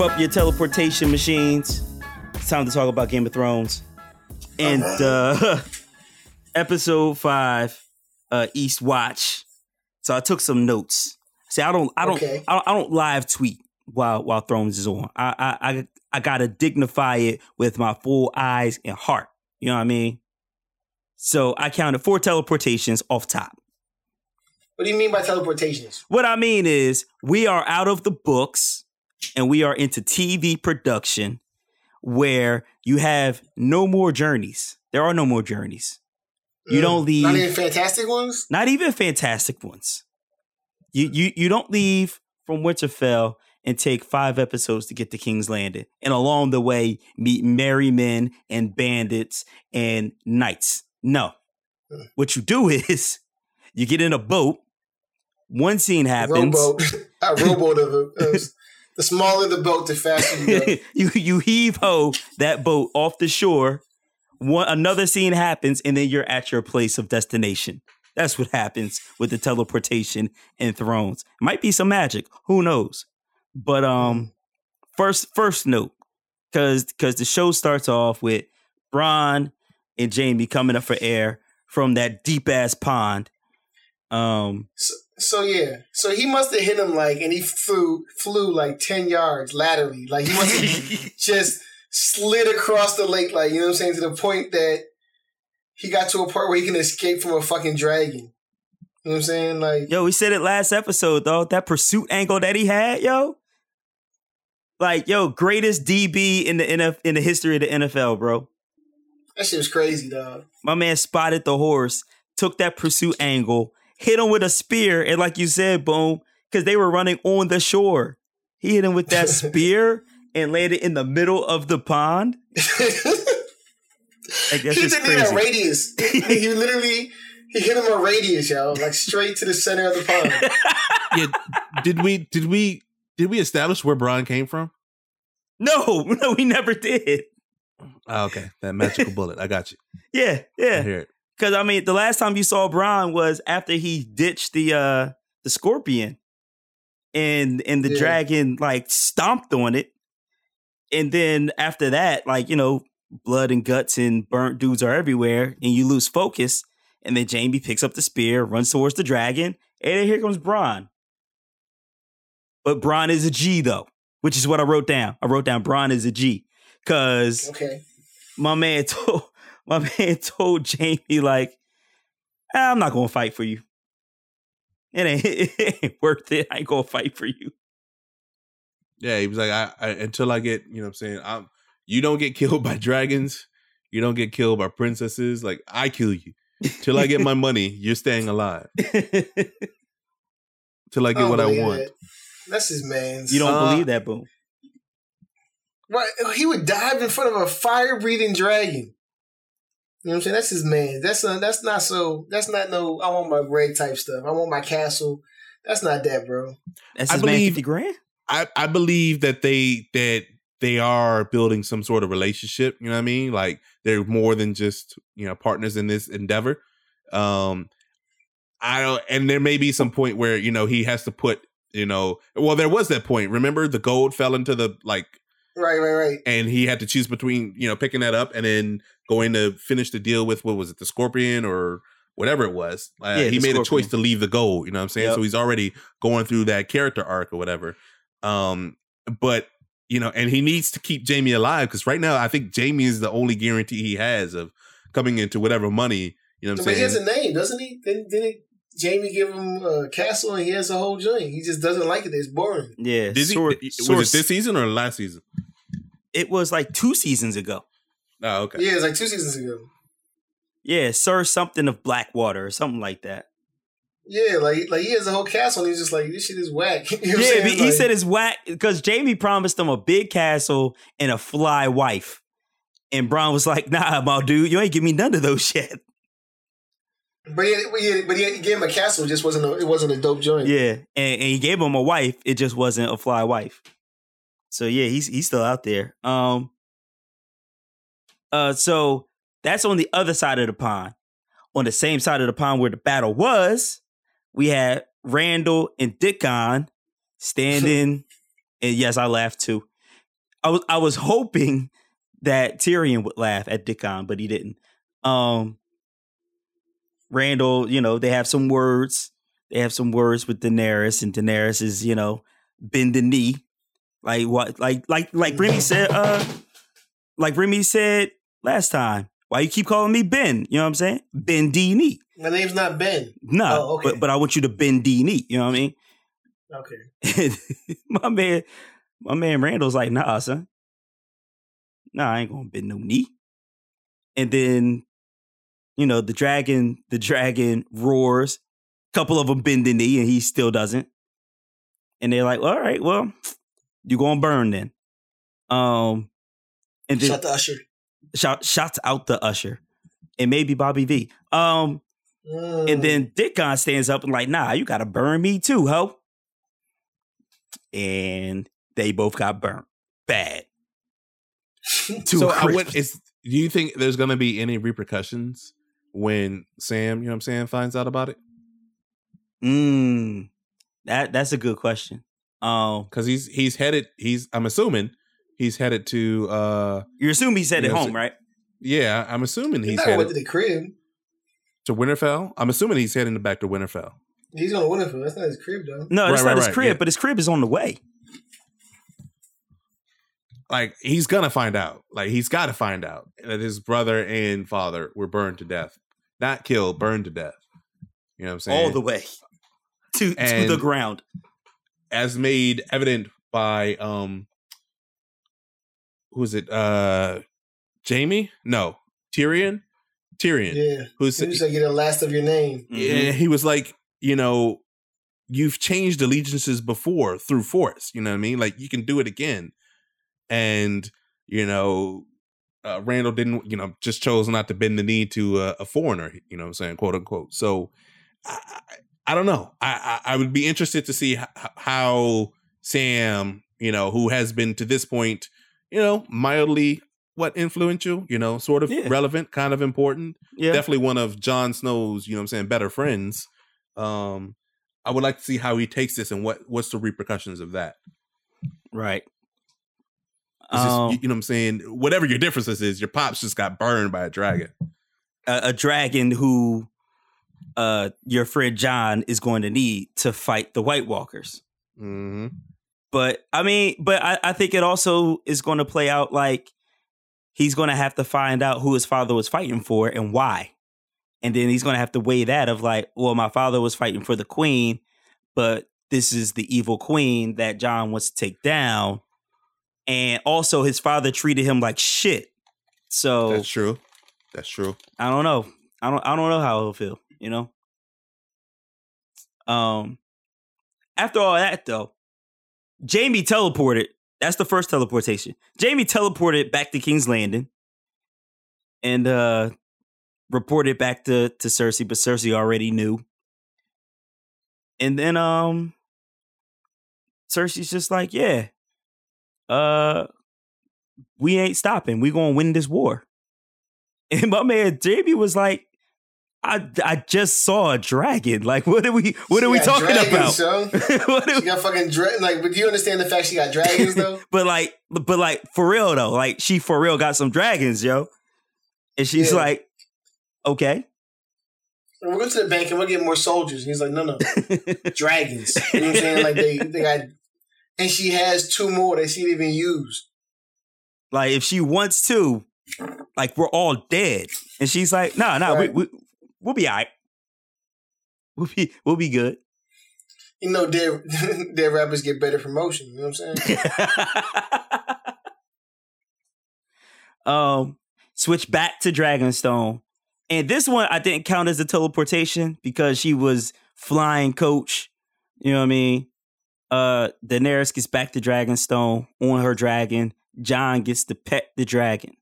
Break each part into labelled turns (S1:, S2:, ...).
S1: rev up your teleportation machines. It's time to talk about Game of Thrones. And uh episode five, uh Eastwatch. So I took some notes. See, I don't I don't
S2: Okay.
S1: I don't, I don't live tweet while while Thrones is on. I I I, I gotta dignify it with my full eyes and heart. You know what I mean? So I counted four teleportations off top.
S2: What do you mean by teleportations?
S1: What I mean is, we are out of the books and we are into TV production where you have no more journeys. There are no more journeys. You
S2: Mm.
S1: don't leave,
S2: Not even fantastic ones.
S1: not even fantastic ones. You you you don't leave from Winterfell and take five episodes to get to King's Landing, and along the way meet merry men and bandits and knights. No,
S2: Hmm.
S1: what you do is you get in a boat. One scene happens.
S2: Rowboat. I rowboat of a, of- the smaller the boat, the faster you go.
S1: you you heave ho that boat off the shore. One another scene happens, and then you're at your place of destination. That's what happens with the teleportation in Thrones. Might be some magic, who knows? But um, first first note, because because the show starts off with Bronn and Jamie coming up for air from that deep ass pond. Um,
S2: So, so yeah, so he must have hit him like, and he flew flew like ten yards laterally. Like he must have just slid across the lake, like you know what I'm saying, to the point that he got to a part where he can escape from a fucking dragon. You know what I'm saying? Like,
S1: Yo, we said it last episode though. That pursuit angle that he had, yo. Like, yo, greatest DB in the NF in the history of the NFL, bro.
S2: that shit was crazy, dog.
S1: My man spotted the horse, took that pursuit angle, hit him with a spear, and like you said, boom, because they were running on the shore. He hit him with that spear and landed in the middle of the pond. Like that's
S2: he
S1: just
S2: didn't need a
S1: crazy.
S2: radius. he literally he hit him a radius, yo, like straight to the center of the pond.
S3: Yeah, did we did we did we establish where Bronn came from?
S1: No, no, we never did.
S3: Oh, okay, that magical bullet. I got you.
S1: Yeah,
S3: I
S1: yeah.
S3: hear it.
S1: Because I mean, the last time you saw Bronn was after he ditched the uh the scorpion, and and the
S2: Yeah.
S1: dragon like stomped on it, and then after that, like you know, blood and guts and burnt dudes are everywhere, and you lose focus, and then Jamie picks up the spear, runs towards the dragon, and then here comes Bronn. But Bronn is a G though, which is what I wrote down. I wrote down Bronn is a G because
S2: Okay.
S1: my man told my man told Jamie like, "Ah, I'm not gonna fight for you. It ain't, it ain't worth it. I ain't gonna fight for you.
S3: Yeah, he was like, I, I until I get, you know, what I'm saying, I'm. You don't get killed by dragons. You don't get killed by princesses. Like I kill you. Till I get my money, you're staying alive. Till I get
S2: don't
S3: what I
S2: believe
S3: want.
S2: it. That's his man's.
S1: you don't
S3: Uh,
S1: believe that, boom?
S2: Right. He would dive in front of a fire breathing dragon. You know what I'm saying? That's his man. That's uh, that's not so. That's not no. I want my bread type stuff. I want my castle. That's not that, bro.
S1: That's
S3: I
S1: his man fifty grand.
S3: I, I believe that they that they are building some sort of relationship. You know what I mean? Like they're more than just you know partners in this endeavor. Um, I don't, and there may be some point where you know he has to put you know. Well, there was that point. Remember, the gold fell into the like,
S2: Right, right, right.
S3: and he had to choose between you know picking that up and then going to finish the deal with what was it, the scorpion or whatever it was. Uh,
S1: Yeah,
S3: he
S1: the
S3: made a choice to leave the gold. You know what I'm saying?
S1: Yep.
S3: So he's already going through that character arc or whatever. Um, but you know, and he needs to keep Jamie alive because right now I think Jamie is the only guarantee he has of coming into whatever money. You know what I'm
S2: but he has a name, doesn't he? Didn't, didn't Jamie give him a castle and he has a whole joint? He just doesn't like it. It's boring.
S1: Yeah,
S3: Did he,
S1: Sor-
S3: was
S1: Sor-
S3: it this season or last season?
S1: It was like two seasons ago.
S3: Oh, okay.
S2: Yeah, it's like two seasons ago.
S1: Yeah, Sir something of Blackwater or something like that.
S2: Yeah, like like he has a whole castle and he's just like this shit is whack. You know
S1: yeah, but he
S2: Like,
S1: said it's whack because Jamie promised him a big castle and a fly wife. And Bronn was like, nah, my dude, you ain't give me none of those yet.
S2: But yeah, but yeah, but yeah, he gave him a castle. It just wasn't a, it wasn't a dope joint.
S1: Yeah. And, and he gave him a wife. It just wasn't a fly wife. So yeah, he's he's still out there. Um uh so that's on the other side of the pond. On the same side of the pond where the battle was, we had Randyll and Dickon standing, and yes, I laughed too, I was I was hoping that Tyrion would laugh at Dickon, but he didn't. Um Randyll, you know, they have some words. They have some words with Daenerys, and Daenerys is, you know, bend the knee. Like what like like like Remy said, uh like Remy said last time. Why you keep calling me Ben? You know what I'm saying? Ben D knee.
S2: My name's not Ben.
S1: No,
S2: Oh, okay.
S1: but but I want you to bend D knee. You know what I mean?
S2: Okay.
S1: my man, my man Randyll's like, nah, son. Nah, I ain't gonna bend no knee. And then, you know, the dragon, the dragon roars. A couple of them bend the knee, and he still doesn't. And they're like, all right, well, you gonna burn then. Um, and then
S2: Shut the usher.
S1: shout shouts out the usher, and maybe Bobby V. Um,
S2: Mm.
S1: and then Dickon stands up and like, nah, you gotta burn me too, ho. And they both got burnt. Bad. To
S3: so
S1: a
S3: I
S1: crisp.
S3: would. Is do you think there's going to be any repercussions when Sam, you know what I'm saying, finds out about it?
S1: Mm, that that's a good question. Um,
S3: Because he's he's headed. He's I'm assuming he's headed to. uh
S1: you assume he said
S3: Yeah,
S1: at home, right?
S3: Yeah, I'm assuming
S2: He's
S3: he's headed
S2: to the crib.
S3: to Winterfell. I'm assuming he's heading back to Winterfell.
S2: He's gonna win That's not his crib though.
S1: No,
S3: Right,
S1: that's
S3: right,
S1: not his
S3: right,
S1: crib,
S3: yeah.
S1: but his crib is on the way.
S3: Like he's gonna find out. Like he's got to find out that his brother and father were burned to death, not killed, burned to death. You know what I'm saying?
S1: All the way to to the ground.
S3: As made evident by um who is it uh jamie? No tyrion? Tyrion
S2: Yeah.
S3: who's
S2: You said get the last of your name.
S3: yeah, he was like you know you've changed allegiances before through force you know what i mean? Like you can do it again. And you know uh, Randyll didn't you know just chose not to bend the knee to a, a foreigner you know what i'm saying quote unquote. So i, I, don't know I, I i would be interested to see h- how sam you know who has been to this point you know mildly what influential you know sort of
S1: Yeah.
S3: relevant kind of important
S1: Yeah.
S3: definitely one of Jon Snow's, you know what I'm saying, better friends. Um I would like to see how he takes this and what what's the repercussions of that.
S1: Right.
S3: Just,
S1: Um,
S3: you, you know what I'm saying? Whatever your differences is, your pops just got burned by a dragon.
S1: a, a dragon who uh your friend John is going to need to fight the White Walkers.
S3: hmm
S1: But I mean, but I, I think it also is going to play out like he's going to have to find out who his father was fighting for and why. And then he's going to have to weigh that of like, well, my father was fighting for the queen, but this is the evil queen that John wants to take down. And also his father treated him like shit. So
S3: That's true. That's true.
S1: I don't know. I don't I don't know how he'll feel, you know? Um after all that though, Jamie teleported. That's the first teleportation. Jamie teleported back to King's Landing and uh reported back to to Cersei, but Cersei already knew. And then um Cersei's just like, yeah. Uh we ain't stopping. We to win this war. And my man Jamie was like, I, I just saw a dragon. Like, what are we what
S2: She
S1: are we talking
S2: dragons,
S1: about? What are
S2: She got fucking dra- like. But do you understand the fact she got dragons though?
S1: but like, but like for real though, like she for real got some dragons, yo. And she's
S2: Yeah.
S1: like, okay.
S2: We'll go to the bank and we'll get more soldiers. And he's like, no, no, dragons. You know what I'm saying? Like they, they got, and she has two more that she didn't even use.
S1: like if she wants to, like we're all dead. And she's like, nah, nah,
S2: Right.
S1: we, we we'll be all right. We'll be we'll be good.
S2: You know, dead, dead rappers get better promotion. You know what I'm saying?
S1: um, switch back to Dragonstone, and this one I didn't count as a teleportation because she was flying coach. You know what I mean? Uh, Daenerys gets back to Dragonstone on her dragon. John gets to pet the dragon.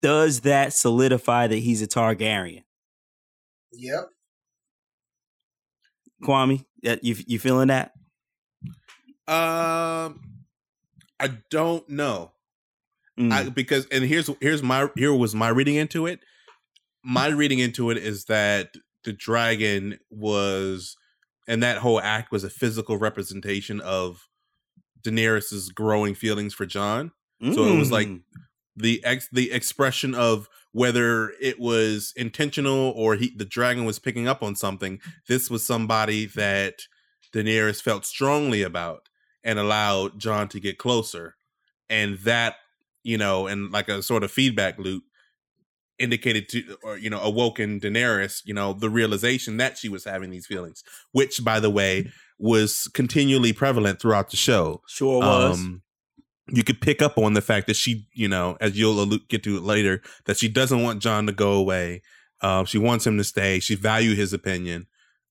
S1: Does that solidify that he's a Targaryen?
S2: Yep.
S1: Kwame, that you you feeling that?
S3: Um I don't know.
S1: Mm.
S3: I, because and here's here's my here was my reading into it. My reading into it is that the dragon was and that whole act was a physical representation of Daenerys's growing feelings for John. So it was like
S1: Mm.
S3: the ex the expression of whether it was intentional or he the dragon was picking up on something. This was somebody that Daenerys felt strongly about and allowed John to get closer, and that you know, and like a sort of feedback loop indicated to or you know awoken Daenerys, you know, the realization that she was having these feelings, which by the way was continually prevalent throughout the show.
S1: sure was.
S3: Um, you could pick up on the fact that she, you know, as you'll get to it later, that she doesn't want John to go away. Um, she wants him to stay. She value his opinion,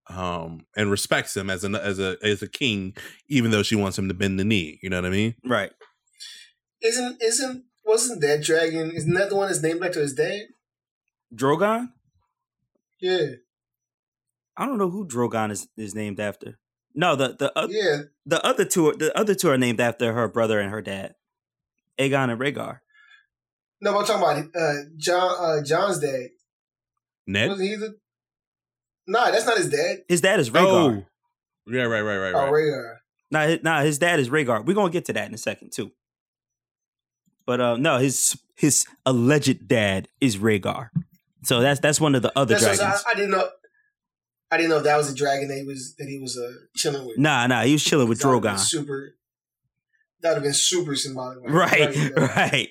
S3: um, and respects him as an as a as a king, even though she wants him to bend the knee. You know what I mean?
S1: right.
S2: Isn't isn't wasn't that dragon? Isn't that the one that's named after his dad?
S1: Drogon?
S2: Yeah,
S1: I don't know who Drogon is, is named after. No, the the oth-
S2: yeah.
S1: the other two are, the other two are named after her brother and her dad, Aegon and Rhaegar.
S2: No, but I'm talking about uh, John. Uh, John's dad.
S3: Ned.
S2: Wasn't he the? Nah, that's not his dad.
S1: His dad is Rhaegar.
S3: Oh, yeah, right, right, right,
S2: Oh,
S3: right.
S2: Rhaegar.
S1: Nah, his, nah, his dad is Rhaegar. We're gonna get to that in a second too. But uh, no, his his alleged dad is Rhaegar. So that's that's one of the other
S2: That's
S1: dragons.
S2: I, I didn't know. I didn't know if that was a dragon that he was that he was uh, chilling with.
S1: Nah, nah, he was chilling with Drogon.
S2: Super. That would have been super symbolic.
S1: Right,
S2: Dragon,
S1: right.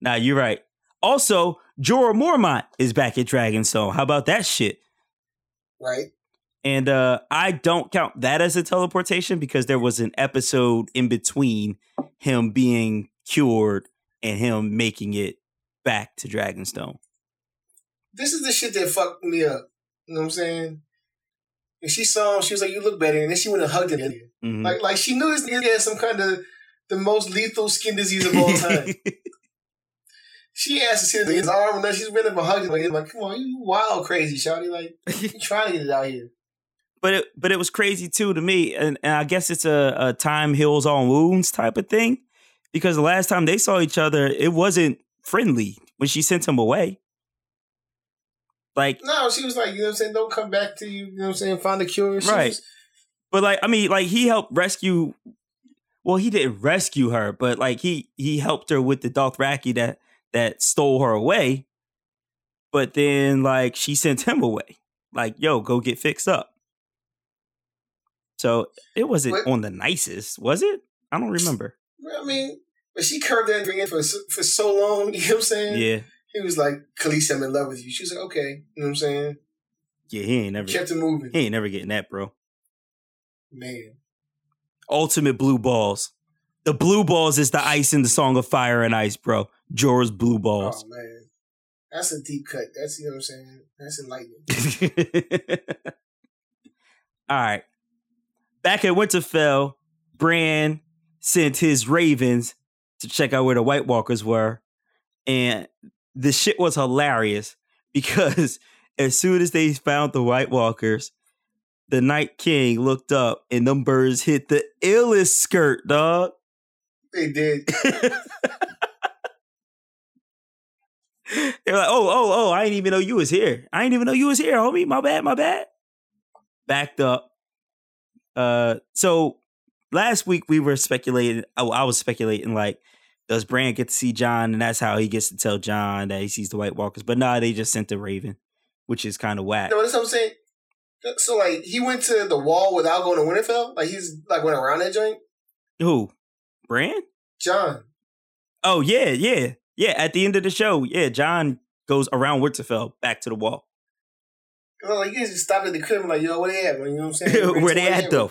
S1: Nah, you're right. Also, Jorah Mormont is back at Dragonstone. How about that shit?
S2: right.
S1: And uh I don't count that as a teleportation because there was an episode in between him being cured and him making it back to Dragonstone.
S2: This is the shit that fucked me up. You know what I'm saying? And she saw him. She was like, "You look better," and then she went and hugged him.
S1: Mhm.
S2: Like, like she knew this nigga had some kind of the most lethal skin disease of all time. she asked to see his arm, and then she's been up and hugged him. Like, come on, you wild crazy, shawty. Like, you trying to get it out here.
S1: but it but it was crazy too to me, and, and I guess it's a, a time heals all wounds type of thing. Because the last time they saw each other, it wasn't friendly when she sent him away. Like
S2: No, she was like, you know what I'm saying? Don't come back to you. You know what I'm saying? Find a cure. She
S1: Right.
S2: was-
S1: But like, I mean, like he helped rescue. Well, he didn't rescue her, but like he he helped her with the Dothraki that that stole her away. But then, like, she sent him away. Like, yo, go get fixed up. So it wasn't
S2: What-
S1: on the nicest, was it? I don't remember.
S2: I mean, but she curved that ring in for for so long. You know what I'm saying?
S1: Yeah,
S2: He was like, Khaleesi, I'm in love with you. She was like, okay. You know what I'm saying?
S1: yeah, he ain't never,
S2: Kept it moving.
S1: he ain't never getting that, bro.
S2: Man.
S1: Ultimate blue balls. The blue balls is the ice in the Song of Fire and Ice, bro. Jorah's blue balls.
S2: Oh, man. That's a deep cut. That's, you know what I'm saying? That's enlightening.
S1: All right. Back at Winterfell, Bran sent his ravens to check out where the White Walkers were. And the shit was hilarious because as soon as they found the White Walkers, the Night King looked up and them birds hit the illest skirt, dog.
S2: They did.
S1: They're like, oh, oh, oh, I didn't even know you was here. I didn't even know you was here, homie. My bad, my bad. Backed up. Uh so last week we were speculating, oh, I was speculating like, does Bran get to see John? And that's how he gets to tell John that he sees the White Walkers. But nah, they just sent the Raven, which is kind of whack.
S2: No, that's what I'm saying. So, like, he went to the wall without going to Winterfell? Like, he's, like, went around that joint?
S1: Who? Bran?
S2: John.
S1: Oh yeah, yeah. Yeah, at the end of the show, yeah, John goes around Winterfell back to the wall.
S2: You know, like, you just stopped at the crib and like, yo, where they at? You know what I'm saying?
S1: Where
S2: Bring
S1: they at, though?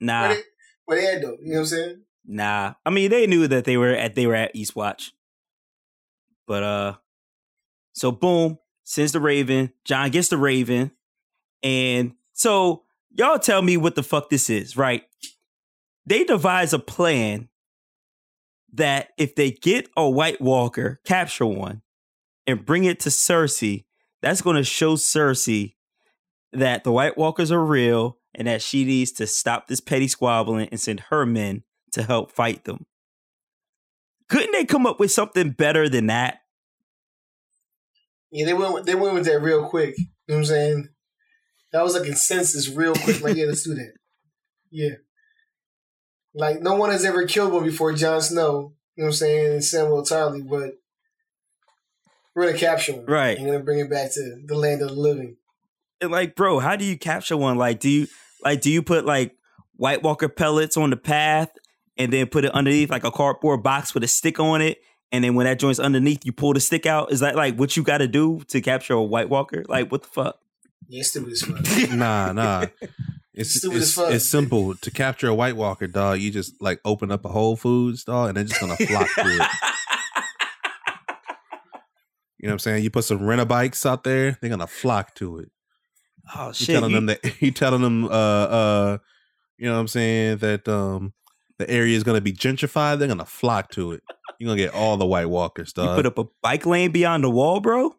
S1: Nah.
S2: Where they, where they at, though? You know what I'm saying?
S1: Nah, I mean they knew that they were at they were at Eastwatch, but uh, so boom, sends the Raven. John gets the Raven, and so y'all tell me what the fuck this is, right? They devise a plan that if they get a White Walker, capture one, and bring it to Cersei, that's going to show Cersei that the White Walkers are real and that she needs to stop this petty squabbling and send her men to help fight them. Couldn't they come up with something better than that?
S2: Yeah, they went, they went with that real quick. You know what I'm saying? That was a consensus real quick. Like, yeah, let's do that. Yeah. Like no one has ever killed one before Jon Snow. You know what I'm saying? And Samuel Tarly, but we're gonna capture one.
S1: Right.
S2: And we're gonna bring it back to the land of the living.
S1: And like, bro, how do you capture one? Like, do you like do you put like White Walker pellets on the path and then put it underneath like a cardboard box with a stick on it? And then when that joint's underneath, you pull the stick out. Is that like what you got to do to capture a White Walker? Like, what the fuck?
S2: Yeah, it's stupid as fuck.
S3: Nah, nah. It's
S2: Stupid as
S3: it's,
S2: fuck.
S3: it's simple to capture a White Walker, dog. You just like open up a Whole Foods, dog, and they're just gonna flock to it. You know what I'm saying? You put some rent bikes out there, they're gonna flock to it.
S1: oh shit!
S3: You telling
S1: you-
S3: them that you telling them, uh, uh, you know what I'm saying that um the area is gonna be gentrified. They're gonna flock to it. You're gonna get all the White Walkers, dog.
S1: you put up a bike lane beyond the wall, bro.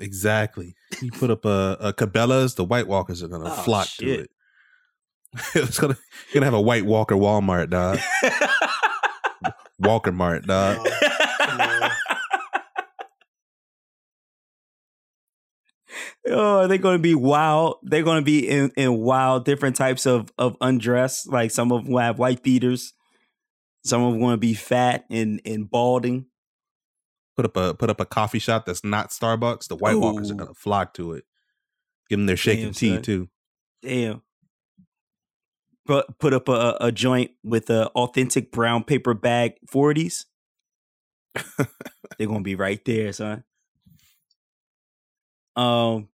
S3: exactly. You put up a, a Cabela's, the White Walkers are gonna
S1: Oh,
S3: flock
S1: shit.
S3: to it. it's gonna you're gonna have a White Walker Walmart, dog. Walker Mart, dog.
S2: Oh, come on.
S1: Oh, they're going to be wild. They're going to be in, in wild, different types of of undress. Like some of them will have white beaters. Some of them going to be fat and and balding.
S3: Put up a put up a coffee shop that's not Starbucks. The White Walkers are gonna flock to it. Give them their shaking
S1: Damn,
S3: tea
S1: son.
S3: too.
S1: Damn. But put up a, a joint with a authentic brown paper bag forties. they're gonna be right there, son. Um,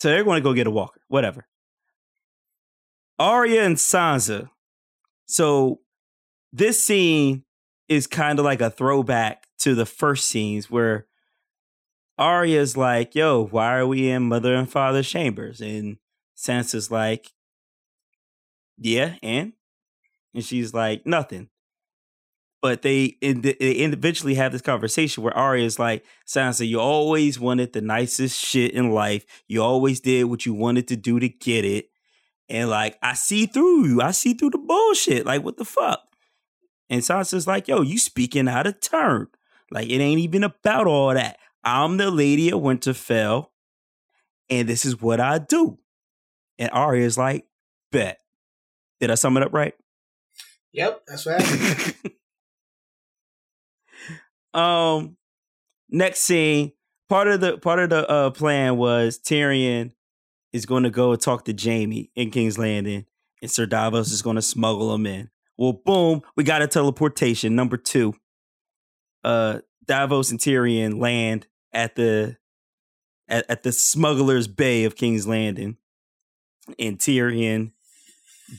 S1: so they're gonna go get a walker, whatever. Arya and Sansa. So this scene is kind of like a throwback to the first scenes where Arya's like, "Yo, why are we in mother and father's chambers?" And Sansa's like, "Yeah, and," and she's like, "Nothing." But they, ind- they individually have this conversation where Arya is like, "Sansa, you always wanted the nicest shit in life. You always did what you wanted to do to get it, and like, I see through you. I see through the bullshit. Like, what the fuck?" And Sansa's like, "Yo, you speaking out of turn. Like, it ain't even about all that." I'm the lady of Winterfell, and this is what I do. And Arya's like, bet. Did I sum it up right?
S2: Yep, that's what happened.
S1: um, next scene, part of the part of the uh, plan was Tyrion is going to go talk to Jamie in King's Landing, and Sir Davos is going to smuggle him in. Well, boom, we got a teleportation. Number two, uh, Davos and Tyrion land at the at, at the Smuggler's Bay of King's Landing, and Tyrion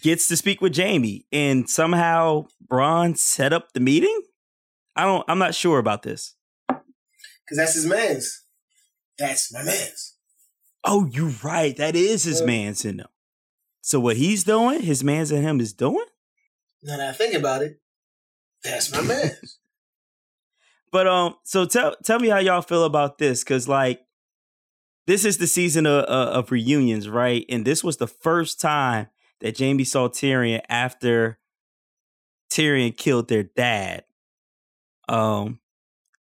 S1: gets to speak with Jamie, and somehow Bronn set up the meeting. I don't. I'm not sure about this.
S2: Because that's his man's. That's my man's.
S1: Oh, you're right. That is his
S2: Yeah.
S1: man's in him. So what he's doing, his man's in him is doing.
S2: Now that I think about it, that's my man's.
S1: But um, so tell tell me how y'all feel about this, because like this is the season of, uh, of reunions, right? And this was the first time that Jamie saw Tyrion after Tyrion killed their dad. Um,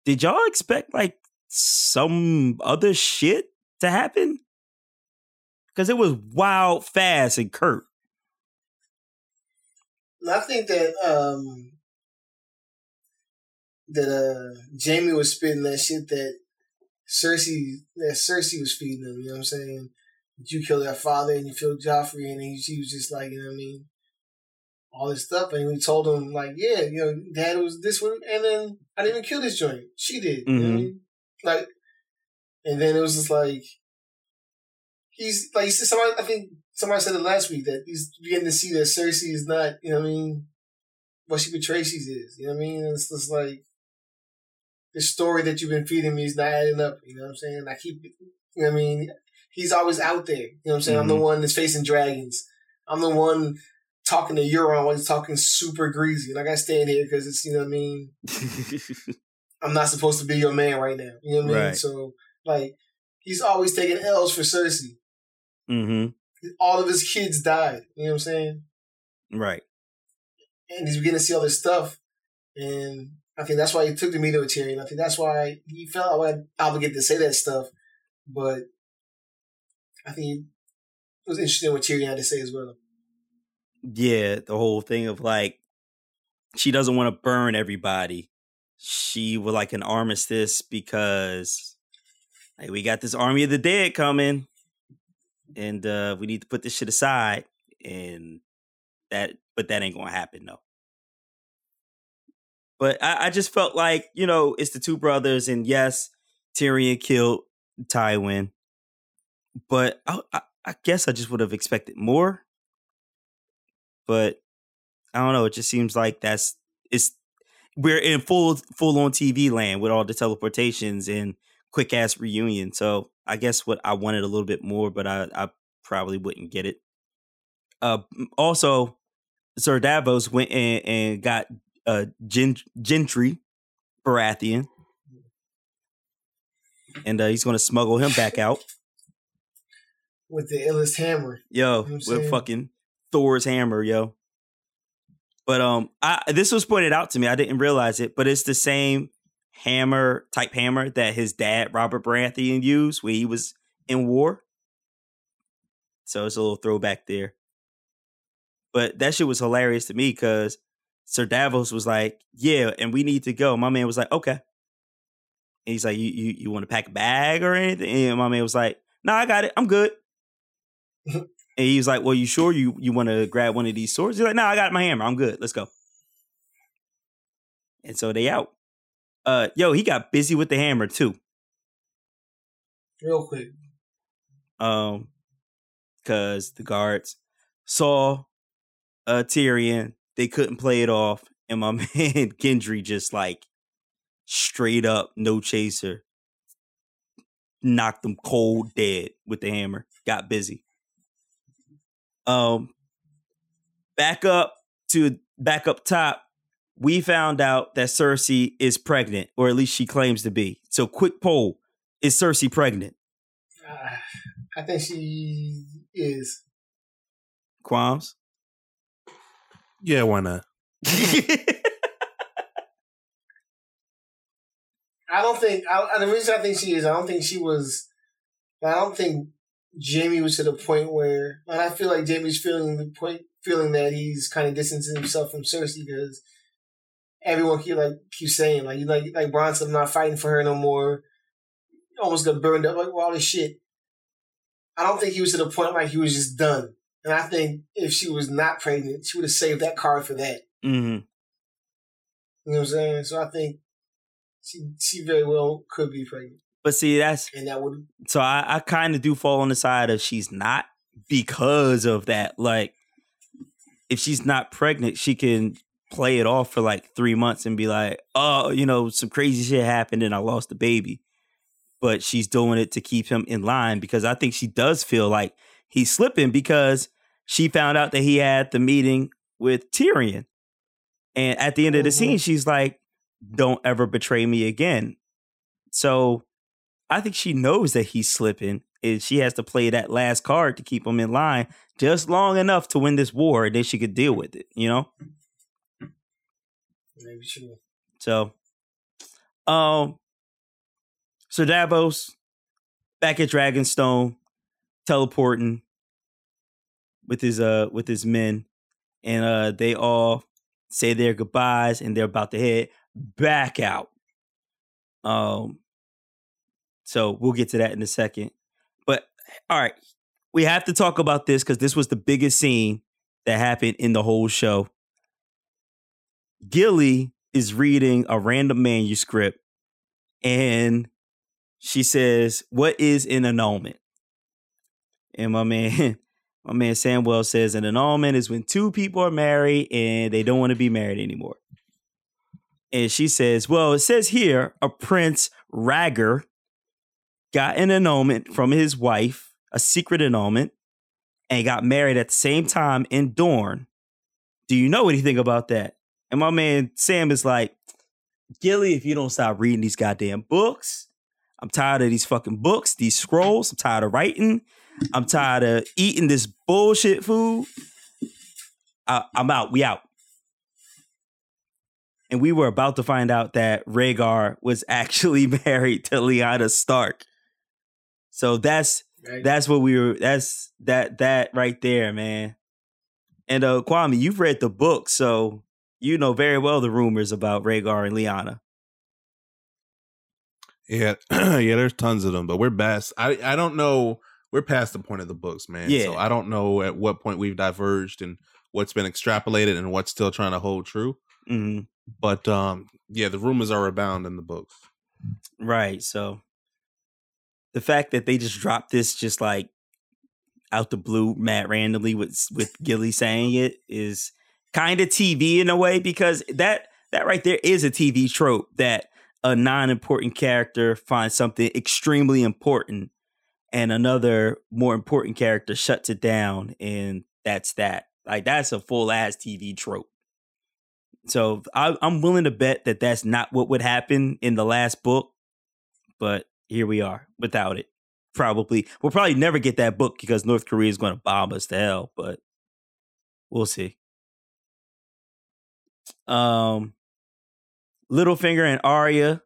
S1: did y'all expect like some other shit to happen? Because it was wild, fast, and
S2: curt. I think that um that uh Jamie was spitting that shit that Cersei that Cersei was feeding him, you know what I'm saying? That you killed our father and you killed Joffrey and he, she was just like, you know what I mean? All this stuff and we told him like, yeah, you know, dad was this one and then I didn't even kill this joint. She did. You know I
S1: Mhm.
S2: mean? Like and then it was just like he's like you said somebody I think somebody said it last week that he's beginning to see that Cersei is not, you know what I mean, what she she is. You know what I mean? It's just like the story that you've been feeding me is not adding up. You know what I'm saying? I keep, you know what I mean? He's always out there. You know what I'm saying? I'm the one that's facing dragons. I'm the one talking to Euron while he's talking super greasy. And I got stand here because it's, you know what I mean? I'm not supposed to be your man right now. You know what I mean?
S1: Right.
S2: So, like, he's always taking L's for Cersei.
S1: mm-hmm.
S2: All of his kids died. You know what I'm saying?
S1: Right.
S2: and he's beginning to see all this stuff. And I think that's why he took the meeting with Tyrion. I think that's why he felt like obligated to say that stuff. But I think it was interesting what Tyrion had to say as well.
S1: Yeah, the whole thing of like she doesn't want to burn everybody. She would like an armistice because like, we got this army of the dead coming, and uh, we need to put this shit aside. And that, but that ain't gonna happen though. But I, I just felt like you know it's the two brothers, and yes, Tyrion killed Tywin, but I, I, I guess I just would have expected more. But I don't know. It just seems like that's it's we're in full full on TV land with all the teleportations and quick ass reunion. So I guess what I wanted a little bit more, but I, I probably wouldn't get it. Uh, also, Sir Davos went and, and got uh Gen- Gendry Baratheon, and uh, he's going to smuggle him back out.
S2: with the illest hammer.
S1: Yo,
S2: You know
S1: with fucking Thor's hammer, yo. But um, I this was pointed out to me. I didn't realize it, but it's the same hammer type hammer that his dad Robert Baratheon used when he was in war. So it's a little throwback there. But that shit was hilarious to me because Sir Davos was like, "Yeah, and we need to go." My man was like, "Okay." And he's like, "You you you want to pack a bag or anything?" And my man was like, "No, I got it. I'm good." And he was like, "Well, you sure you you want to grab one of these swords?" He's like, "No, I got my hammer. I'm good. Let's go." And so they out. Uh, yo, he got busy with the hammer too.
S2: Real quick.
S1: Um, because the guards saw uh Tyrion, they couldn't play it off, and my man Gendry just like straight up no chaser, knocked them cold dead with the hammer. Got busy. Um, back up to back up top, we found out that Cersei is pregnant, or at least she claims to be. So, quick poll: Is Cersei pregnant?
S2: Uh, I think she is.
S1: Qualms.
S3: Yeah, why not?
S2: I don't think. I, the reason I think she is, I don't think she was. I don't think Jamie was to the point where, and I feel like Jamie's feeling the point, feeling that he's kind of distancing himself from Cersei because everyone keep like keeps saying like you like like Bronson not fighting for her no more. Almost got burned up like well, all this shit. I don't think he was to the point like he was just done. And I think if she was not pregnant, she would have saved that card for that.
S1: hmm
S2: You know what I'm saying? So I think she she very well could be pregnant,
S1: But see, that's
S2: and that would
S1: so I, I kind of do fall on the side of she's not because of that. Like, if she's not pregnant, she can play it off for like three months and be like, oh, you know, some crazy shit happened and I lost the baby. But she's doing it to keep him in line because I think she does feel like he's slipping because she found out that he had the meeting with Tyrion. And at the end of the
S2: Mhm.
S1: scene, she's like, don't ever betray me again. So I think she knows that he's slipping, and she has to play that last card to keep him in line just long enough to win this war, and then she could deal with it. You know.
S2: maybe true.
S1: So, um, so Davos back at Dragonstone, teleporting with his uh with his men, and uh they all say their goodbyes, and they're about to head back out. Um, so we'll get to that in a second. But all right, we have to talk about this because this was the biggest scene that happened in the whole show. Gilly is reading a random manuscript and she says, What is an annulment? And my man, my man Samwell says an annulment is when two people are married and they don't want to be married anymore. And she says, Well, it says here a prince Rhaegar got an annulment from his wife, a secret annulment, and got married at the same time in Dorne. Do you know anything about that? And my man Sam is like, Gilly, if you don't stop reading these goddamn books, I'm tired of these fucking books, these scrolls. I'm tired of writing. I'm tired of eating this bullshit food. I, I'm out. We out. And we were about to find out that Rhaegar was actually married to Lyanna Stark. So that's that's what we were. That's that that right there, man. And uh, Kwame, you've read the book, so you know very well the rumors about Rhaegar and Lyanna.
S3: Yeah, yeah. There's tons of them, but we're best. I I don't know. We're past the point of the books, man.
S1: Yeah.
S3: So I don't know at what point we've diverged and what's been extrapolated and what's still trying to hold true.
S1: hmm
S3: But um, yeah, the rumors are abound in the books.
S1: Right. So the fact that they just dropped this just like out the blue, mad randomly with with Gilly saying it is kind of TV in a way because that that right there is a TV trope that a non-important character finds something extremely important and another more important character shuts it down and that's that. Like that's a full ass TV trope. So I, I'm willing to bet that that's not what would happen in the last book, but here we are without it. Probably we'll probably never get that book because North Korea is going to bomb us to hell, but we'll see. Um, Littlefinger and Arya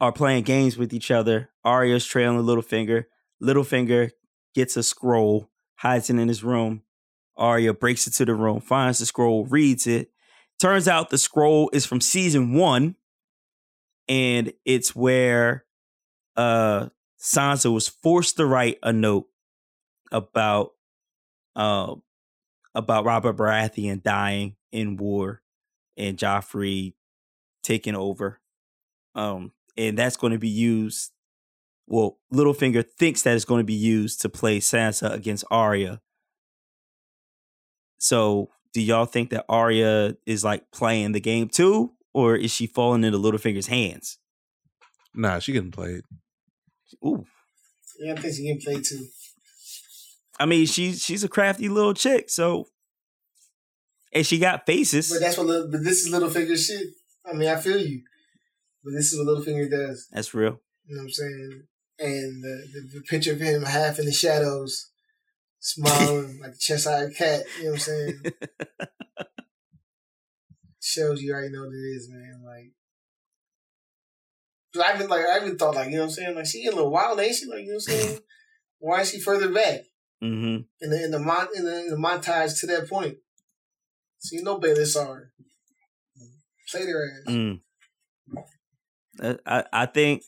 S1: are playing games with each other. Arya's trailing Littlefinger. Littlefinger gets a scroll, hides it in his room. Arya breaks into the room, finds the scroll, reads it. Turns out the scroll is from season one, and it's where uh Sansa was forced to write a note about uh, about Robert Baratheon dying in war and Joffrey taking over. Um, and that's going to be used. Well, Littlefinger thinks that it's going to be used to play Sansa against Arya. So, do y'all think that Arya is like playing the game too, or is she falling into Littlefinger's hands?
S3: Nah, she getting played.
S1: Ooh,
S2: Yeah, I think she can play too.
S1: I mean, she's she's a crafty little chick, so and she got faces.
S2: But that's what. Little, but this is Littlefinger shit. I mean, I feel you. But this is what Littlefinger does.
S1: That's real.
S2: You know what I'm saying? And the, the, the picture of him half in the shadows, smiling like a Cheshire cat. You know what I'm saying? Shows you already know what it is, man. Like, but I even like I even thought like you know what I'm saying. Like she a little wild, ain't she? Like you know what I'm saying. Why is she further back
S1: hmm
S2: in the in the mon in the, in the montage to that point? So you know her. Play their ass.
S1: Mm. Uh, I I think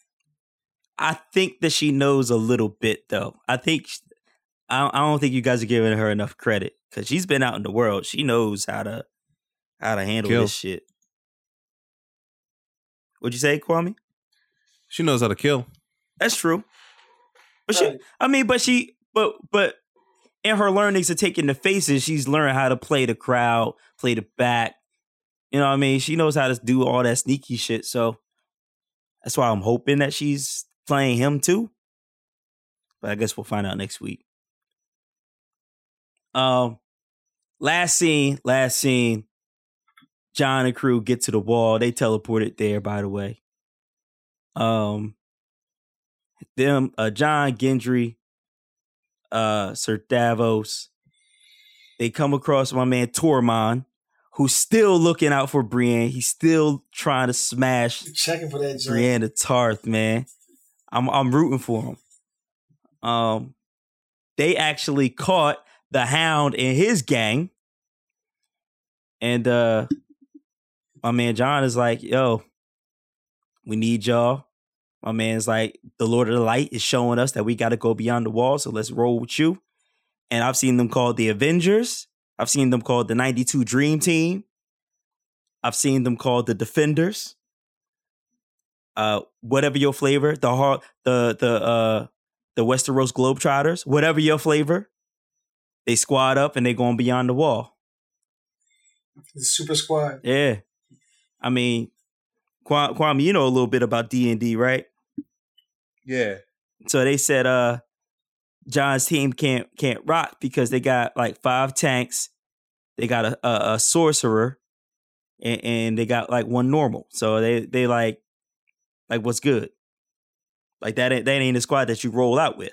S1: I think that she knows a little bit though. I think I I don't think you guys are giving her enough credit because she's been out in the world. She knows how to how to handle
S3: Kill.
S1: this shit. What'd you say, Kwame?
S3: She knows how to kill.
S1: That's true. But she, I mean, but she, but but in her learnings of taking the faces, she's learned how to play the crowd, play the back. You know what I mean? She knows how to do all that sneaky shit. So that's why I'm hoping that she's playing him too. But I guess we'll find out next week. Um, last scene, last scene. John and crew get to the wall. They teleported there, by the way. Um, them, uh, John Gendry, uh, Sir Davos. They come across my man Tormund, who's still looking out for Brienne. He's still trying to smash
S2: Checking for that joint.
S1: Brienne of Tarth, man. I'm I'm rooting for him. Um, they actually caught the Hound and his gang, and uh, my man John is like, "Yo, we need y'all." My man's like, "The Lord of the Light is showing us that we got to go beyond the wall, so let's roll with you." And I've seen them called the Avengers. I've seen them called the '92 Dream Team. I've seen them called the Defenders uh whatever your flavor the heart the the uh the westeros globetrotters whatever your flavor they squad up and they going beyond the wall
S2: The Super Squad.
S1: yeah i mean Kwame, Kwame you know a little bit about d&d right
S3: Yeah.
S1: so they said uh john's team can't can't rock because they got like five tanks they got a a, a sorcerer and, and they got like one normal so they they like like what's good like that ain't that ain't a squad that you roll out with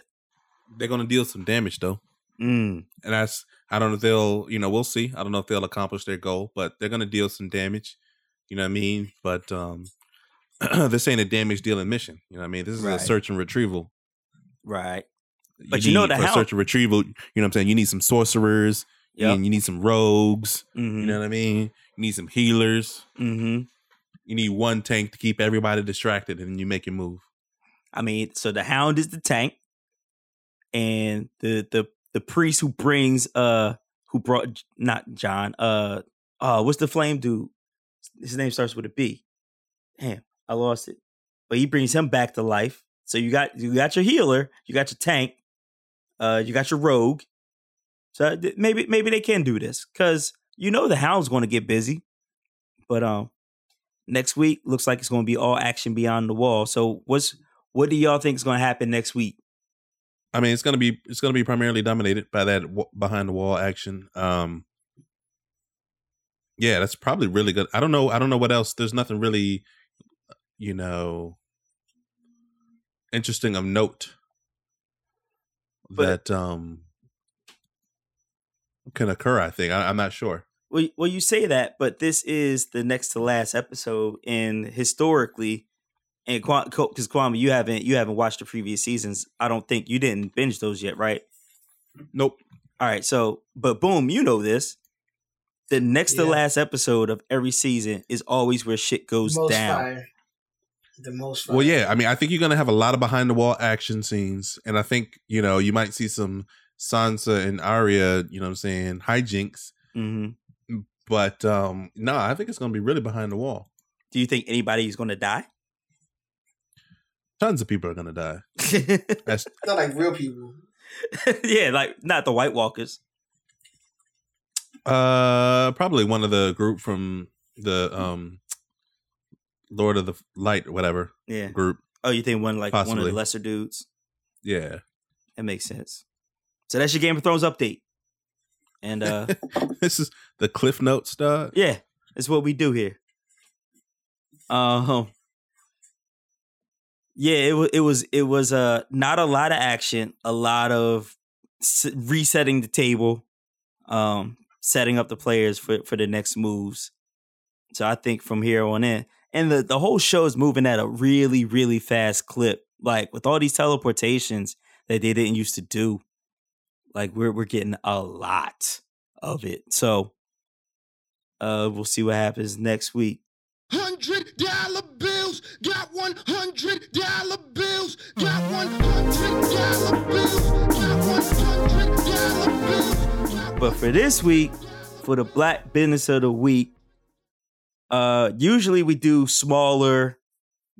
S3: They're gonna deal some damage though.
S1: mm.
S3: And that's I don't know if they'll you know, we'll see. I don't know if they'll accomplish their goal, but they're gonna deal some damage. You know what I mean? But um this ain't a damage dealing mission. You know what I mean? This is
S1: Right.
S3: a search and retrieval.
S1: right But you know the
S3: search and retrieval, you know what I'm saying? You need some sorcerers,
S1: Yep.
S3: And you need some rogues.
S1: hmm
S3: You know what I mean? You need some healers.
S1: hmm
S3: You need one tank to keep everybody distracted, and you make your move.
S1: I mean, so the hound is the tank, and the the the priest who brings uh who brought not John uh uh what's the flame dude? His name starts with a B. Damn, I lost it. But he brings him back to life. So you got you got your healer, you got your tank, uh, you got your rogue. So th- maybe maybe they can do this because you know the hound's going to get busy. But um, next week looks like it's going to be all action beyond the wall. So what's what do y'all think is going to happen next week?
S3: I mean, it's gonna be it's gonna be primarily dominated by that w- behind the wall action. Um, yeah, that's probably really good. I don't know. I don't know what else. There's nothing really, you know, interesting of note
S1: But-
S3: that um can occur. I think I, I'm not sure.
S1: Well, well, you say that, but this is the next to last episode, and historically, and because Kwame, you haven't you haven't watched the previous seasons. I don't think you didn't binge those yet, right?
S3: Nope.
S1: All right, so but boom, you know this. The next to last episode of every season is always where shit goes
S2: most
S1: down.
S2: fire. The most fire.
S3: Well, yeah. I mean, I think you're gonna have a lot of behind the wall action scenes, and I think you know you might see some Sansa and Arya. You know, what I'm saying hijinks.
S1: hmm
S3: But um no, I think it's gonna be really behind the wall.
S1: Do you think anybody is going to die?
S3: Tons of people are gonna die. That's
S2: Not like real people.
S1: yeah, like not the White Walkers.
S3: Uh probably one of the group from the um Lord of the Light or whatever
S1: Yeah.
S3: group.
S1: Oh, you think one like one of the lesser dudes?
S3: Yeah.
S1: That makes sense. So that's your Game of Thrones update. And uh
S3: this is the Cliff Notes dog.
S1: yeah, that's what we do here. Um Yeah, it was it was it was uh not a lot of action, a lot of s- resetting the table, um setting up the players for for the next moves. So I think from here on in and the the whole show is moving at a really really fast clip. Like with all these teleportations that they didn't used to do. Like we're we're getting a lot of it. So uh we'll see what happens next week.
S4: Hundred dollar bills, got one hundred dollar bills, got one hundred dollar bills, got one hundred dollar bills.
S1: But for this week, for the Black Business of the Week, uh, usually we do smaller,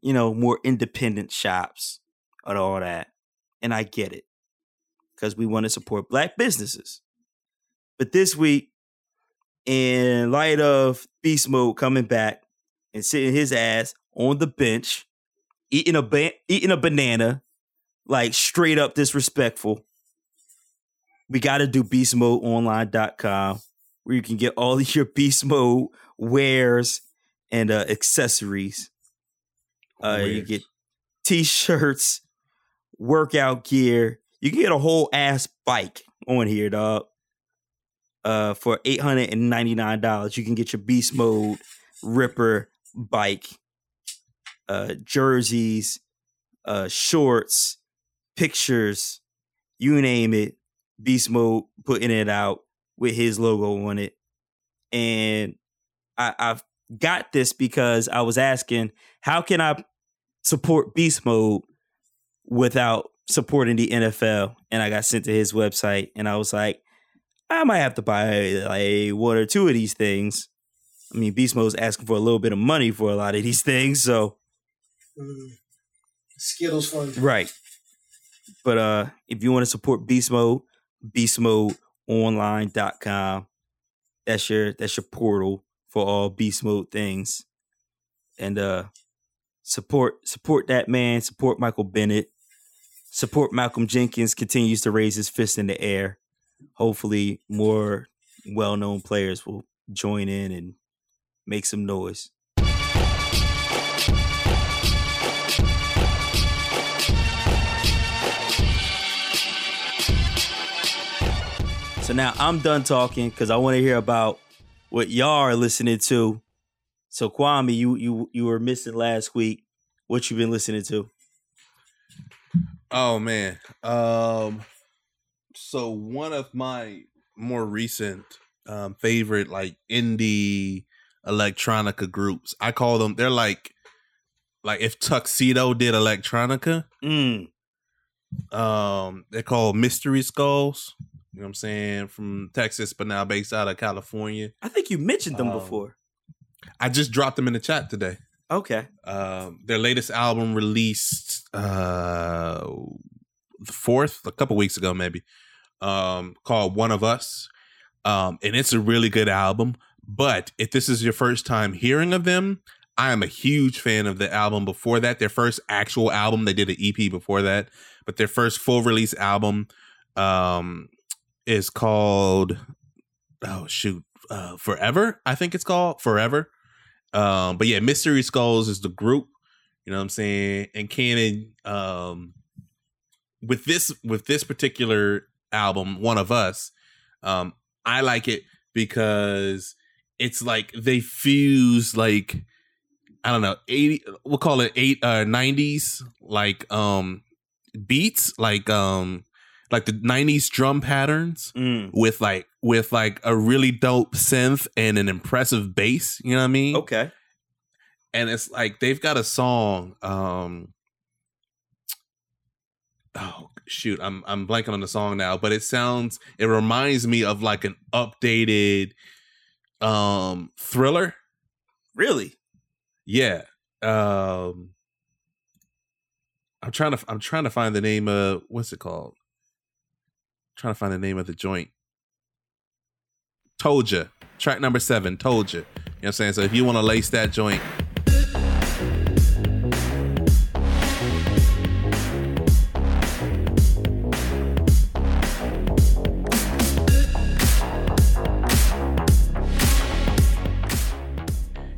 S1: you know, more independent shops and all that. And I get it because we want to support black businesses. But this week, in light of Beast Mode coming back and sitting his ass on the bench, eating a ba- eating a banana, like straight up disrespectful we got to do beastmodeonline.com where you can get all of your beast mode wares and uh, accessories. Uh, you get t-shirts, workout gear. You can get a whole ass bike on here, dog. Uh, for eight hundred and ninety nine dollars, you can get your beast mode Ripper bike, uh, jerseys, uh, shorts, pictures, you name it. Beast Mode putting it out with his logo on it. And I, I've got this because I was asking, how can I support Beast Mode without supporting the NFL? And I got sent to his website and I was like, I might have to buy like one or two of these things. I mean, Beast Mode's asking for a little bit of money for a lot of these things, so
S2: Mm. Skittles fun.
S1: Right. But uh if you want to support Beast Mode, beastmodeonline.com. That's your that's your portal for all Beast Mode things. And uh support support that man, support Michael Bennett. Support Malcolm Jenkins continues to raise his fist in the air. Hopefully more well-known players will join in and make some noise. So now I'm done talking because I want to hear about what y'all are listening to. So Kwame, you you you were missing last week. What you been listening to?
S3: Oh man. Um so one of my more recent um, favorite like indie electronica groups. I call them. They're like like if Tuxedo did electronica.
S1: Mm.
S3: Um, they're called Mystery Skulls. You know what I'm saying? From Texas, but now based out of California.
S1: I think you mentioned them
S3: Um,
S1: before.
S3: I just dropped them in the chat today.
S1: Okay.
S3: Um, their latest album released uh the fourth, a couple weeks ago, maybe. Um, called One of Us. Um, and it's a really good album. But if this is your first time hearing of them, I am a huge fan of the album before that. Their first actual album, they did an EP before that, but their first full release album um is called oh shoot, uh Forever, I think it's called Forever. Um, but yeah, Mystery Skulls is the group, you know what I'm saying? And Cannon, um with this with this particular album, One of Us, um, I like it because it's like they fuse like I don't know, 80 we'll call it eight uh 90s like um beats, like um like the 90s drum patterns
S1: Mm.
S3: with like with like a really dope synth and an impressive bass, you know what I mean?
S1: Okay.
S3: and it's like they've got a song um oh shoot i'm i'm blanking on the song now but it sounds it reminds me of like an updated um thriller
S1: Really?
S3: yeah um i'm trying to i'm trying to find the name of what's it called trying to find the name of the joint. Told you track number seven told you you know what i'm saying? So if you want to lace that joint.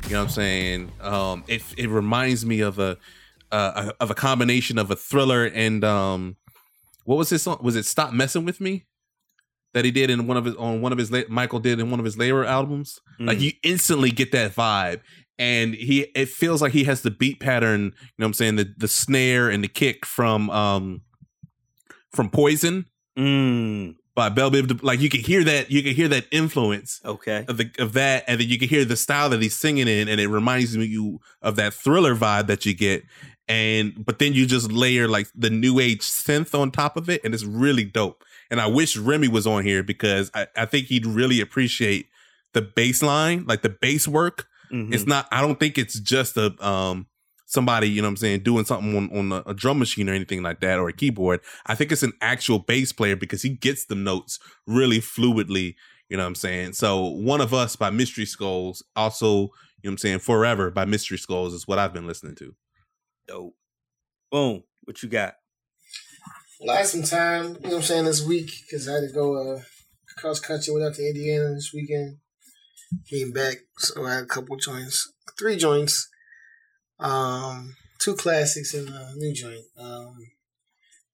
S3: You know what I'm saying? Um, it it reminds me of a uh, of a combination of a thriller and um, what was his song? Was it "Stop Messing with Me"? That he did in one of his on one of his Michael did in one of his later albums. Like
S1: Mm.
S3: you instantly get that vibe, and he it feels like he has the beat pattern. You know what I'm saying? The the snare and the kick from um from Poison
S1: Mm.
S3: by Bell Biv. Like you can hear that you can hear that influence
S1: Okay.
S3: of the of that, and then you can hear the style that he's singing in, and it reminds me you of that thriller vibe that you get. And but then you just layer like the new age synth on top of it, and it's really dope. And I wish Remy was on here because I, I think he'd really appreciate the bass line, like the bass work.
S1: Mhm.
S3: It's not. I don't think it's just a um somebody you know what I'm saying doing something on on a, a drum machine or anything like that or a keyboard. I think it's an actual bass player because he gets the notes really fluidly. You know what I'm saying? So one of us by Mystery Skulls, also you know what I'm saying Forever by Mystery Skulls is what I've been listening to.
S1: Dope. Boom. What you got?
S2: Well, I had some time, you know what I'm saying, this week because I had to go uh, cross country, went out to Indiana this weekend. Came back, so I had a couple joints, three joints, um, two classics and a new joint. Um,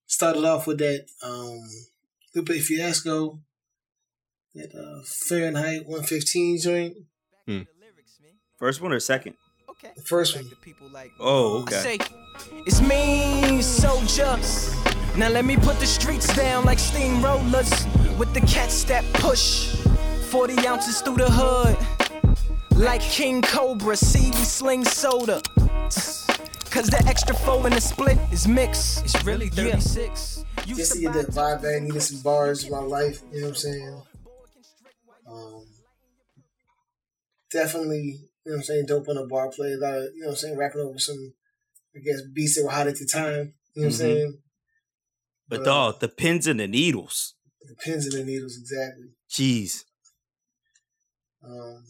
S2: started off with that um, Lupe Fiasco, that uh, Fahrenheit 115 joint. Hmm.
S1: First one or second?
S2: The first one.
S1: Oh,
S5: I
S1: okay.
S5: say, it's me, soldier. Now let me put the streets down like steamrollers with the cats that push 40 ounces through the hood. Like King Cobra, see we sling soda. Cause the extra four in the split is mixed. It's really 36. Used
S2: Just to
S5: to
S2: get
S5: buy
S2: that vibe back, needed some bars in my life, you know what I'm saying? Um, definitely, you know what I'm saying, dope on the bar play, a lot of, you know what I'm saying, rapping over some, I guess, beats that were hot at the time, you know what I'm saying?
S1: But
S2: uh,
S1: dog, the pins and the needles.
S2: The pins and the needles, exactly.
S1: Jeez.
S2: Um,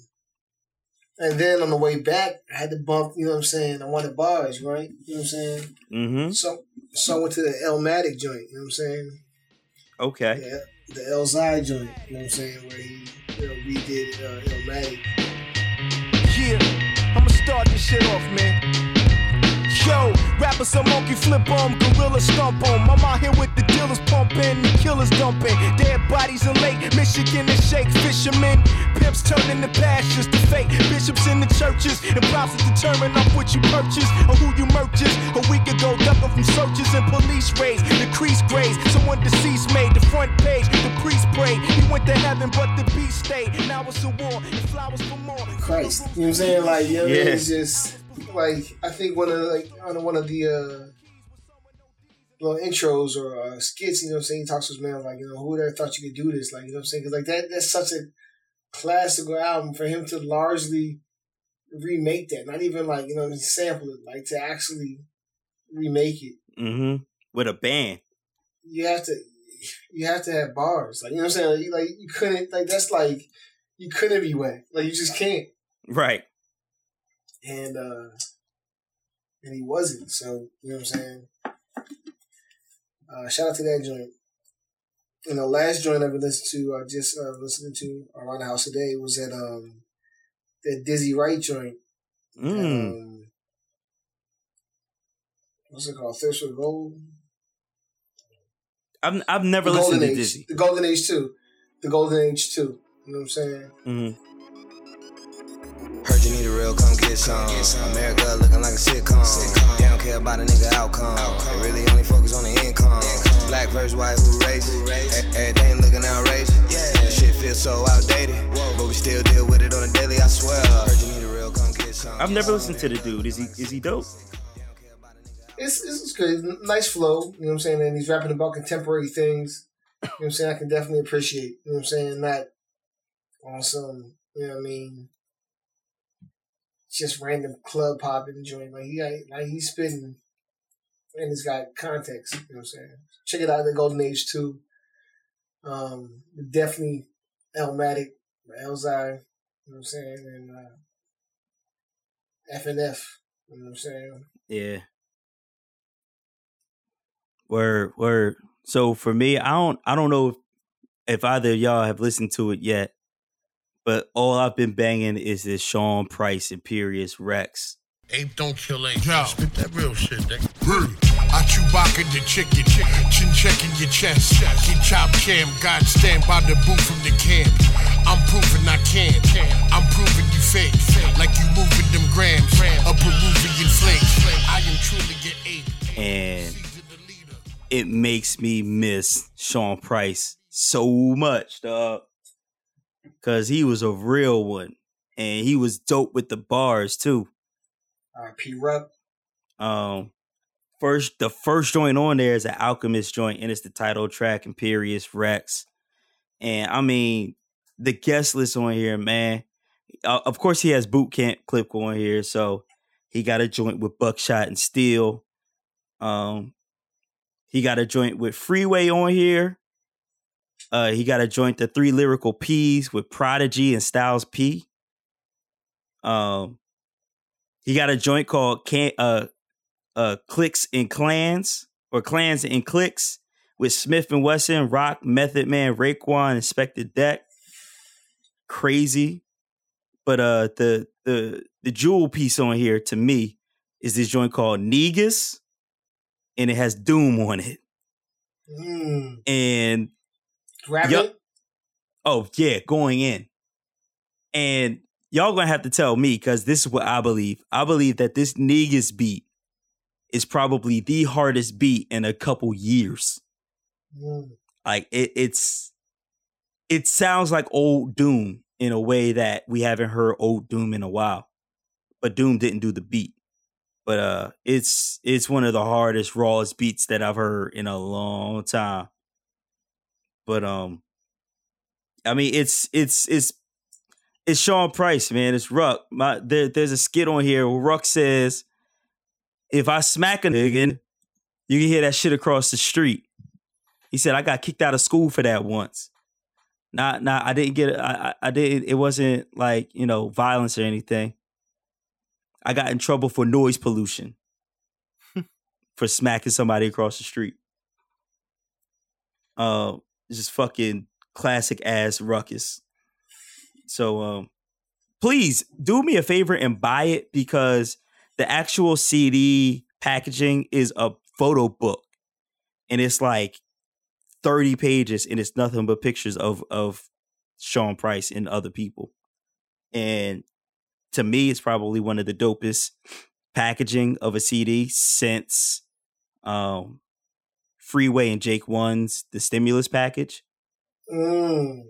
S2: and then on the way back, I had to bump, you know what I'm saying, I wanted bars, right? You know what I'm saying?
S1: Mm-hmm.
S2: So, so I went to the Elmatic joint, you know what I'm saying?
S1: Okay.
S2: Yeah, the Elzhi joint, you know what I'm saying, where he, you know, redid uh, Elmatic.
S6: Yeah, I'ma start this shit off, man.
S5: Yo, rappers a monkey flip 'em, gorilla stomp 'em. I'm out here with the dealers pumping, the killers dumping. Dead bodies in Lake Michigan and shake fishermen. Pimps turning to pastures, the fake bishops in the churches. And props to determine off what you purchase or who you purchase. A week ago, ducking from searches and police raids. Decreased grades, someone deceased made the front page. The priest prayed, he went to heaven, but the beast stayed. Now it's a war, and flowers for more.
S2: Christ. You know what I'm saying? Like, you know, what I mean?
S1: Yeah.
S2: it's just like I think one of the, like on one of the uh little intros or uh, skits, you know what I'm saying? He talks to his man like, you know, who would have thought you could do this? Like, you know what I'm saying? Because like that that's such a classical album for him to largely remake that. Not even like, you know, sample it, like to actually remake it.
S1: Mm-hmm. With a band.
S2: You have to you have to have bars. Like, you know what I'm saying? Like, you- like you couldn't like that's like you couldn't be whack. Like you just can't.
S1: Right.
S2: And uh and he wasn't. So you know what I'm saying. Uh, shout out to that joint. And the last joint I ever listened to, I just uh, listening to around the house today was that um that Dizzy Wright joint.
S1: Mm.
S2: Um, what's it called? Thirst for Gold.
S1: I've I've never
S2: the
S1: listened
S2: Golden
S1: to
S2: Age.
S1: Dizzy.
S2: The Golden Age two. The Golden Age two. You know what I'm saying?
S1: Mm-hmm.
S6: Heard you need a real, come get some. America looking like a sitcom. They don't care about a nigga outcome. They really only focus on the income. Black versus white, who race? Everything looking outrageous. This shit feels so outdated. But we still deal with it on a daily, I swear. Heard you need a real, come get some.
S1: I've never listened to the dude. Is he is he dope?
S2: it's, it's, it's good. Nice flow, you know what I'm saying? And he's rapping about contemporary things. You know what I'm saying? I can definitely appreciate, you know what I'm saying? Not on some, you know what I mean, just random club popping joint. Like he got, like he's spitting and he's got context, you know what I'm saying? Check it out, The Golden Age 2. Um, definitely Elmatic, Elzhi, you know what I'm saying? And uh, FNF, you know what I'm saying?
S1: Yeah. Word, word. So for me, I don't I don't know if, if either of y'all have listened to it yet, but all I've been banging is this Sean Price Imperius Rex.
S4: Ape don't kill ape. Yo. Spit that real shit, nigga. I Chewbacca the chicken, chin checking your chest. Get chop cam, God stand by the booth from the camp. I'm proving I can. I'm proving you fake. Like you moving them grams. A Peruvian flake. I am truly your ape.
S1: And it makes me miss Sean Price so much, dog. Cause he was a real one. And he was dope with the bars too.
S2: Uh, P. Ruck.
S1: Um, first the first joint on there is an Alchemist joint, and it's the title track Imperius Rex. And I mean, the guest list on here, man. Uh, of course, he has Boot Camp Clik going here, so he got a joint with Buckshot and Steele. Um, he got a joint with Freeway on here. Uh, he got a joint the Three Lyrical P's with Prodigy and Styles P. Um, he got a joint called Can uh uh Clicks and Clans or Clans and Clicks with Smif-N-Wessun, Rock, Method Man, Raekwon, Inspectah Deck. Crazy. But uh the the the jewel piece on here to me is this joint called Negus and it has Doom on it.
S2: Mm.
S1: And
S2: Grab
S1: Yup.
S2: it.
S1: Oh yeah, going in. And y'all gonna have to tell me because this is what I believe. I believe that this Negus beat is probably the hardest beat in a couple years.
S2: Mm.
S1: Like it, it's it sounds like old Doom in a way that we haven't heard old Doom in a while. But Doom didn't do the beat. But uh it's it's one of the hardest, rawest beats that I've heard in a long time. But um I mean it's it's it's it's Sean Price, man. It's Ruck. My there, there's a skit on here where Ruck says, if I smack a nigga, you can hear that shit across the street. He said, I got kicked out of school for that once. Not, not, I didn't get it. I, I I did. It wasn't like, you know, violence or anything. I got in trouble for noise pollution for smacking somebody across the street. Uh, just fucking classic ass ruckus. So, um, please do me a favor and buy it because the actual CD packaging is a photo book, and it's like thirty pages, and it's nothing but pictures of of Sean Price and other people. And to me, it's probably one of the dopest packaging of a CD since um, Freeway and Jake One's the stimulus package.
S2: Mm.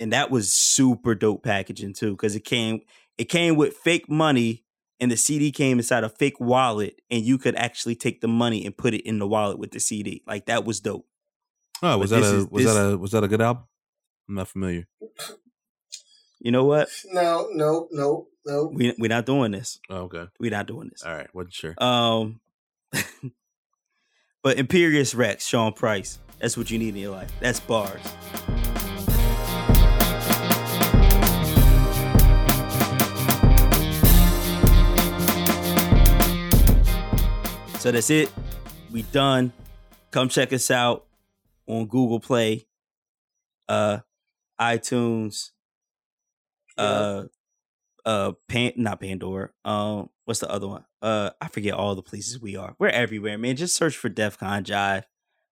S1: And that was super dope packaging too, because it came it came with fake money and the CD came inside a fake wallet, and you could actually take the money and put it in the wallet with the CD. Like that was dope.
S3: Oh, was
S1: But
S3: that a
S1: is-
S3: was
S1: this-
S3: that a was that a good album? I'm not familiar.
S1: You know what?
S2: No, no, no, no.
S1: We we're not doing this.
S3: Oh, okay.
S1: We're not doing this.
S3: All right. Wasn't sure.
S1: Um, but Imperius Rex, Sean Price. That's what you need in your life. That's bars. So that's it. We done. Come check us out on Google Play, uh, iTunes, uh, uh, Pan, not Pandora. Um, what's the other one? Uh, I forget all the places we are. We're everywhere, man. Just search for DEF CON Jive,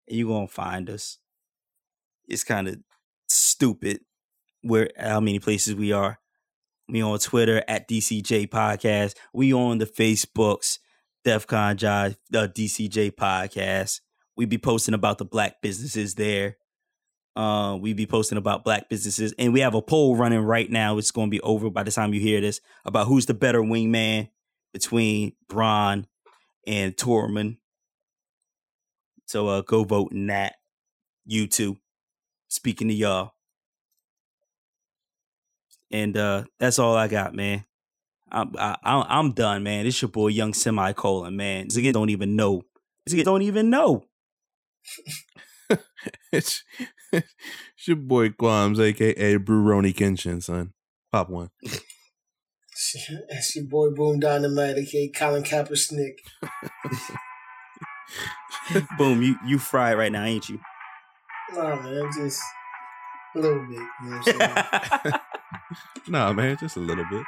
S1: and you're gonna find us. It's kind of stupid where how many places we are. We on Twitter at DCJ Podcast. We on the Facebooks, DEF CON Jive, the DCJ Podcast. We be posting about the black businesses there. Uh, we be posting about black businesses, and we have a poll running right now. It's going to be over by the time you hear this about who's the better wingman between Bronn and Tormund. So uh, go vote in that. You too. Speaking to y'all, and uh, that's all I got, man. I'm I, I'm done, man. It's your boy Young Semicolon, man. Again don't even know. Again don't even know.
S3: it's, it's your boy Quams, aka Bruroni Kenshin, son. Pop one.
S2: That's your boy Boom Dynamite, aka Colin Kaepernick.
S1: Boom, you you fried right now, ain't you?
S2: Nah, man, just a little bit. You know what I'm
S3: nah, man, just a little bit.